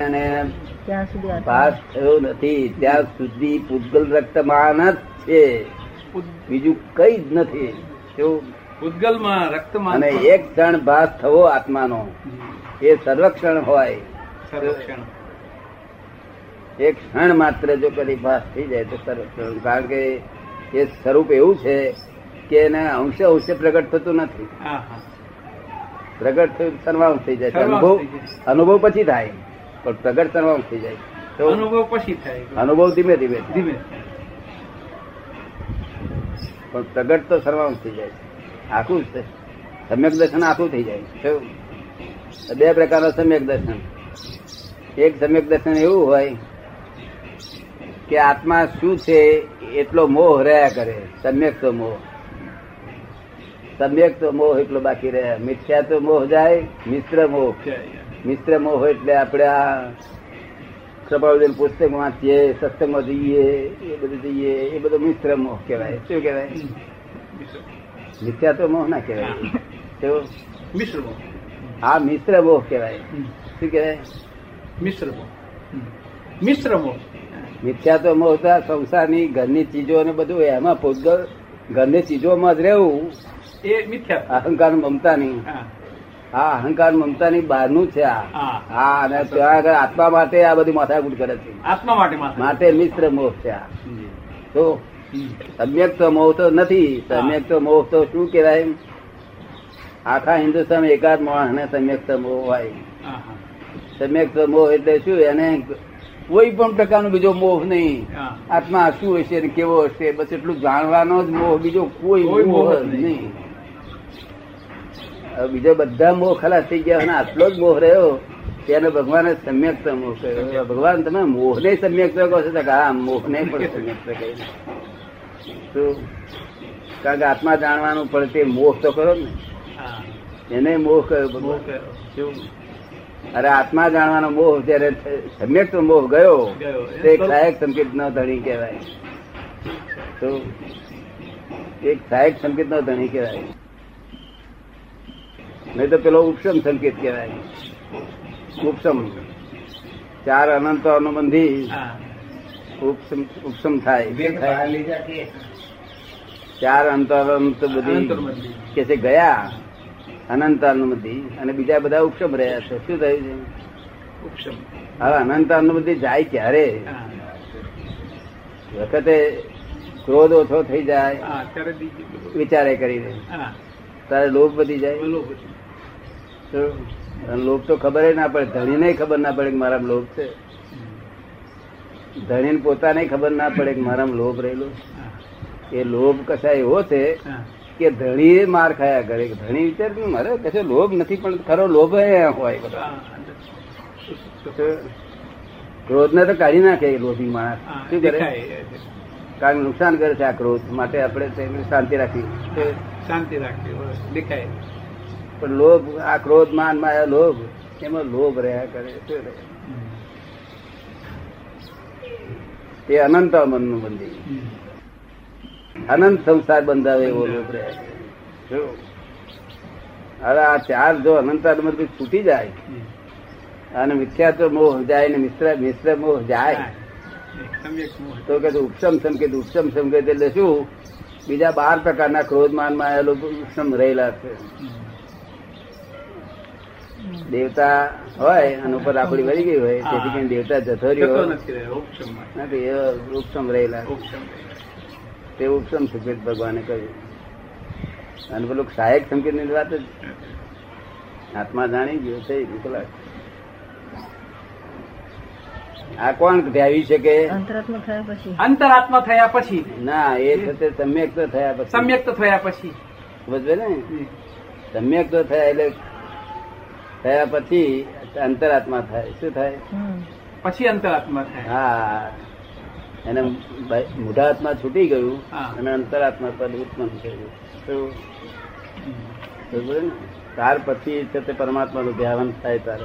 અને પાસ થયો નથી. ત્યાં સુધી પૂતગલ રક્તમાન જ છે. બીજું કઈ જ નથી. શું? ઉદ્ગલમાં રક્તમાં અને એક ક્ષણ ભાસ થવો આત્માનો. એ સર્વક્ષણ હોય. સર્વક્ષણ. એક ક્ષણ માત્ર જો કદી ભાસ થઈ જાય તો સર્વક્ષણ. કારણ કે એ સ્વરૂપ એવું છે કે એને અંશે અંશે પ્રગટ થતું નથી. હા હા. પ્રગટ થયું સર્વાંશ થઈ જાય. અનુભવ અનુભવ પછી થાય. પણ પ્રગટ સર્વાંશ થઈ જાય. તો અનુભવ પછી થાય. અનુભવ ધીમે ધીમે ધીમે પણ પ્રગટ તો સર્વાંગ થઈ જાય. આખું જ સમ્યક દર્શન આખું થઈ જાય. બે પ્રકારના સમ્યક દર્શન. એક સમ્યક દર્શન એવું હોય કે આત્મા શું છે એટલો મોહ રહ્યા કરે. સમ્યક તો મોહ. સમ્યક તો મોહ એટલો બાકી રહ્યા. મિથ્યા તો મોહ જાય મિત્ર મોહ. મિત્ર મોહ એટલે આપણે આ કૃપાળુદેવ પુસ્તક વાંચીએ સત્સંગમાં જઈએ એ બધું જઈએ એ બધો મિત્ર મોહ કહેવાય. શું કહેવાય? મિથ્યા તો મોહ ના કહેવાય. તો મિશ્રમો આ મિશ્ર મોહ કહેવાય. શું કહેવાય? મિશ્ર મિશ્રમ મિથ્યા તો મોહ તો સંસારની ઘરની ચીજો ને બધું એમાં પૂતગલ ઘરની ચીજોમાં જ રહેવું. એ મિથ્યા. અહંકાર મમતા હા. આ અહંકાર મમતાની બહારનું છે આ. હા. હા અને ત્યાં આગળ આત્મા માટે આ બધી માથાકૂટ કરે છે. આત્મા માટે માટે મિશ્ર મોહ છે આ. તો સમ્યક તો મોહ તો નથી સમ્યક તો મોહ તો શું કહેવાય આખા હિન્દુસ્તાન એકાદ માણસ ને સમ્યક તો મોહ હોય. સમ્યક તો મોહ એટલે શું એને કોઈ પણ પ્રકારનો બીજો મોહ નહીં. આત્મા શું હશે ને કેવો હશે બસ એટલું જાણવાનો જ મોહ બીજો કોઈ મોહ નહીં. બીજો બધા મોહ ખલાસ થઈ ગયા અને આટલો જ મોહ રહ્યો તેને ભગવાને સમ્યક મોહ કહ્યો ભગવાન તમે મોહ ને સમ્યક કહો છો હા મોહ ને પણ સમ્યક કહ્યું કારણ કે આત્મા જાણવાનું પણ તે મોહ તો કરો ને? એને મોહ કયો ભગવાન? અરે આત્મા જાણવાનો મોહ જયારે સમ્યક તો મોહ ગયો. તે સહાયક સંકેત નો ધણી કહેવાય. તો એક સહાયક સંકેત નો ધણી કહેવાય. નહીં તો પેલો ઉપસમ સંકેત કહેવાય. ઉપસમ. ચાર અનંત અનુબંધી હા. ઉપસમ ઉપસમ થાય. ચાર અંતર અનંત બધી કે છે ગયા અનંત અનુબંધી. અને બીજા બધા ઉપસમ રહ્યા છે. શું થયું છે? ઉપશમ હવે અનંત અનુબંધી જાય ક્યારે? વખતે ક્રોધ ઓછો થઈ જાય. વિચારે કરીને હા. તારે લોભ વધી જાય? લોભ તો ખબર ના પડે ધણીને ખબર ના પડે કે મારા લોભ છે. ધણીને પોતાને ખબર ના પડે કે મારા લોભ રહેલો એ લોભ કશા એવો છે કે ધણી માર ખાયા કરે. ધણી વિચાર મારે કશો લોભ નથી પણ ખરો લોભ હોય. હા. તો ક્રોધ ને તો કાઢી નાખે લોભી માણસ. શું કરે. કારણ કે નુકસાન કરે છે આ ક્રોધ માટે આપણે તેને શાંતિ રાખી શાંતિ રાખવી દેખાય પણ લોભ આ ક્રોધ માન માયા લોભ એમાં લોભ રહ્યા કરે? તે અનંત મનનું બંધી અનંત સંસાર બંધાવે એવો લોભ રહ્યા કરે. હવે આ ચાર જો અનંત અનંત છૂટી જાય અને મિથ્યાત્વ મોહ જાય ને મિશ્ર મિશ્ર મોહ જાય. તો કે ઉપસમ સંકેત ઉપસમ સંકેત એટલે શું? બીજા બાર પ્રકારના ક્રોધ માનમાં ઉપસમ રહેલા છે. દેવતા હોય અને ઉપર રાખડી વળી ગઈ હોય તેથી કઈ દેવતા જતો રહ્યો નથી એ ઉપસમ રહેલા. તે ઉપસમ સંકેત ભગવાને કહ્યું. અને પેલું સહાયક સંકેતની વાત જ. આત્મા જાણી ગયો છે કલાક. આ કોણ ધ્યાવી શકે? અંતરાત્મા થયા પછી. અંતરાત્મા થયા પછી. ના એ થતે સમ્યક તો થયા પછી. સમ્યક તો થયા પછી. સમજવે ને? સમ્યક તો થયા એટલે થયા પછી અંતરાત્મા થાય. શું થાય? પછી અંતરાત્મા થાય. હા. એને ભાઈ મોઢા આત્મા છૂટી ગયું હા. અને અંતરાત્મા પદ ઉત્પન્ન થયું? ત્યાર પછી છે તે પરમાત્માનું ધ્યાન થાય તારે